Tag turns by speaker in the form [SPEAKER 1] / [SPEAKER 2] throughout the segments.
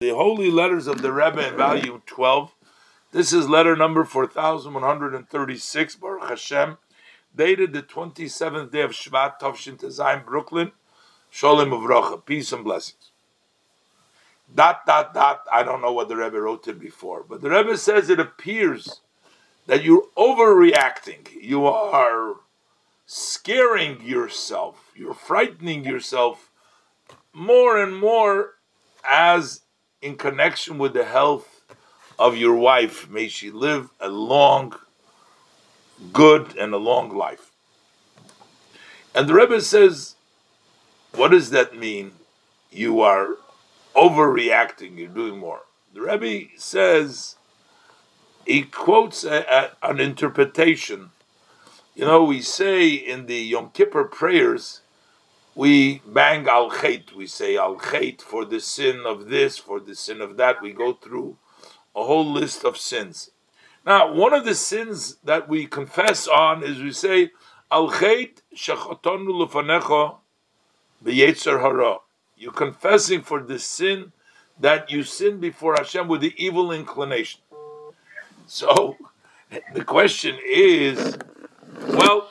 [SPEAKER 1] The Holy Letters of the Rebbe volume 12. This is letter number 4136, Baruch Hashem, dated the 27th day of Shvat, Tovshin Tezayim, Brooklyn, Sholem Uvrocha, peace and blessings. Dot, dot, dot, I don't know what the Rebbe wrote it before, but the Rebbe says it appears that you're overreacting. You are scaring yourself, you're frightening yourself more and more as in connection with the health of your wife. May she live a long, good, and a long life. And the Rebbe says, what does that mean? You are overreacting, you're doing more. The Rebbe says, he quotes a, a, an interpretation. You know, we say in the Yom Kippur prayers, we bang al chait, we say al chait for the sin of this, for the sin of that. We go through a whole list of sins. Now, one of the sins that we confess on is we say al chait shechotonu lefanecha b'yetzer hara. You're confessing for the sin that you sinned before Hashem with the evil inclination. So, the question is, well,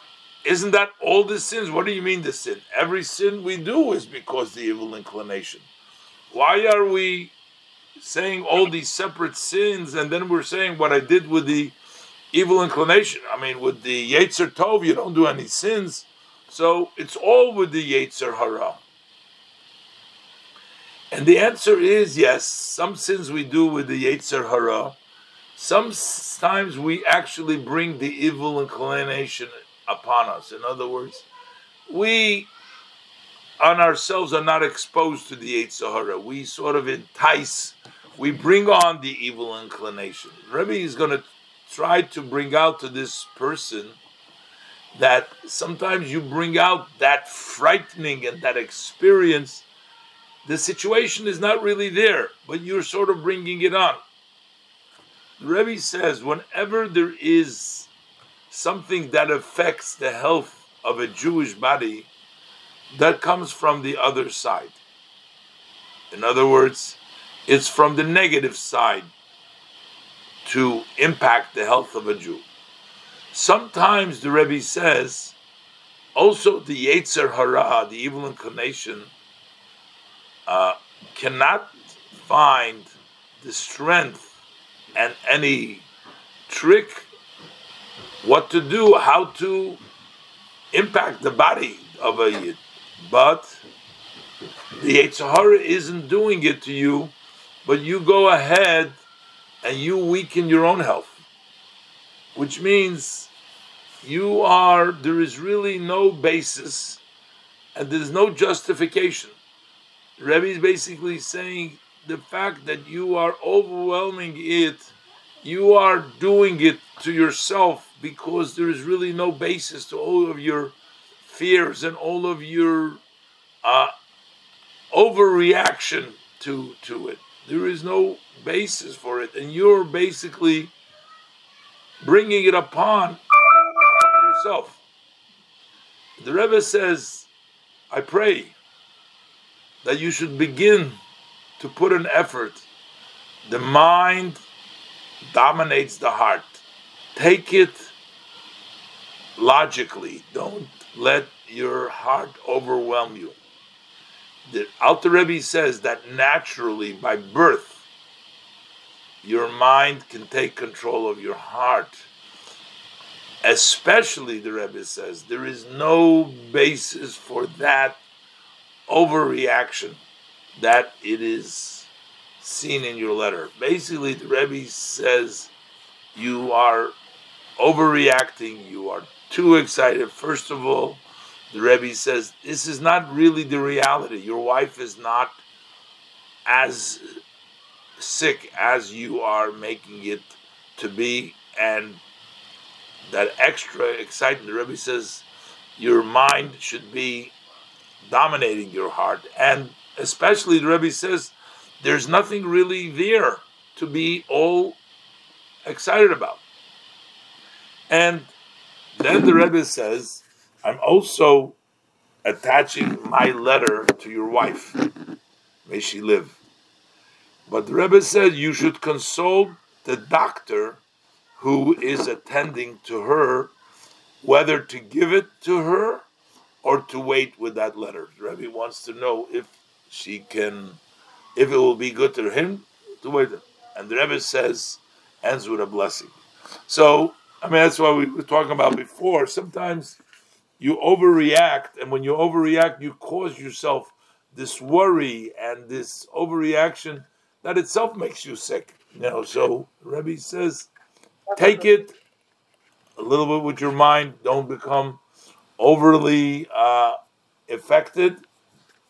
[SPEAKER 1] isn't that all the sins? What do you mean the sin? Every sin we do is because the evil inclination. Why are we saying all these separate sins and then we're saying what I did with the evil inclination? I mean, with the Yetzer Tov, you don't do any sins. So it's all with the Yetzer Hara. And the answer is yes, some sins we do with the Yetzer Hara. Sometimes we actually bring the evil inclination upon us. In other words, we on ourselves are not exposed to the Yetzer Hara. We sort of entice, we bring on the evil inclination. Rebbe is going to try to bring out to this person that sometimes you bring out that frightening and that experience. The situation is not really there, but you're sort of bringing it on. The Rebbe says whenever there is something that affects the health of a Jewish body, that comes from the other side. In other words, it's from the negative side to impact the health of a Jew. Sometimes the Rebbe says, also the Yetzer Hara, the evil inclination, uh, cannot find the strength and any trick what to do, how to impact the body of a Yid. But the Yetzer Hara isn't doing it to you, but you go ahead and you weaken your own health. Which means you are, there is really no basis and there's no justification. Rebbe is basically saying the fact that you are overwhelming it, you are doing it to yourself because there is really no basis to all of your fears and all of your uh, overreaction to to it. There is no basis for it, and you're basically bringing it upon, yourself. The Rebbe says, "I pray that you should begin to put an effort. The mind dominates the heart. Take it." Logically. Don't let your heart overwhelm you. The Alter Rebbe says that naturally, by birth, your mind can take control of your heart. Especially, the Rebbe says, there is no basis for that overreaction that it is seen in your letter. Basically, the Rebbe says you are overreacting, you are too excited. First of all, the Rebbe says this is not really the reality. Your wife is not as sick as you are making it to be, and that extra excitement. The Rebbe says your mind should be dominating your heart, and especially the Rebbe says there's nothing really there to be all excited about, and then the Rebbe says, I'm also attaching my letter to your wife. May she live. But the Rebbe said you should consult the doctor who is attending to her whether to give it to her or to wait with that letter. The Rebbe wants to know if she can, if it will be good to him to wait. And the Rebbe says, ends with a blessing. So, I mean, that's what we were talking about before. Sometimes you overreact, and when you overreact, you cause yourself this worry and this overreaction that itself makes you sick. You know, so Rebbe says, take it a little bit with your mind. Don't become overly uh, affected.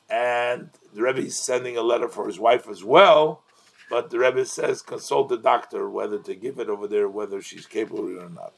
[SPEAKER 1] And the Rebbe is sending a letter for his wife as well. But the Rebbe says, consult the doctor whether to give it over there, whether she's capable or not.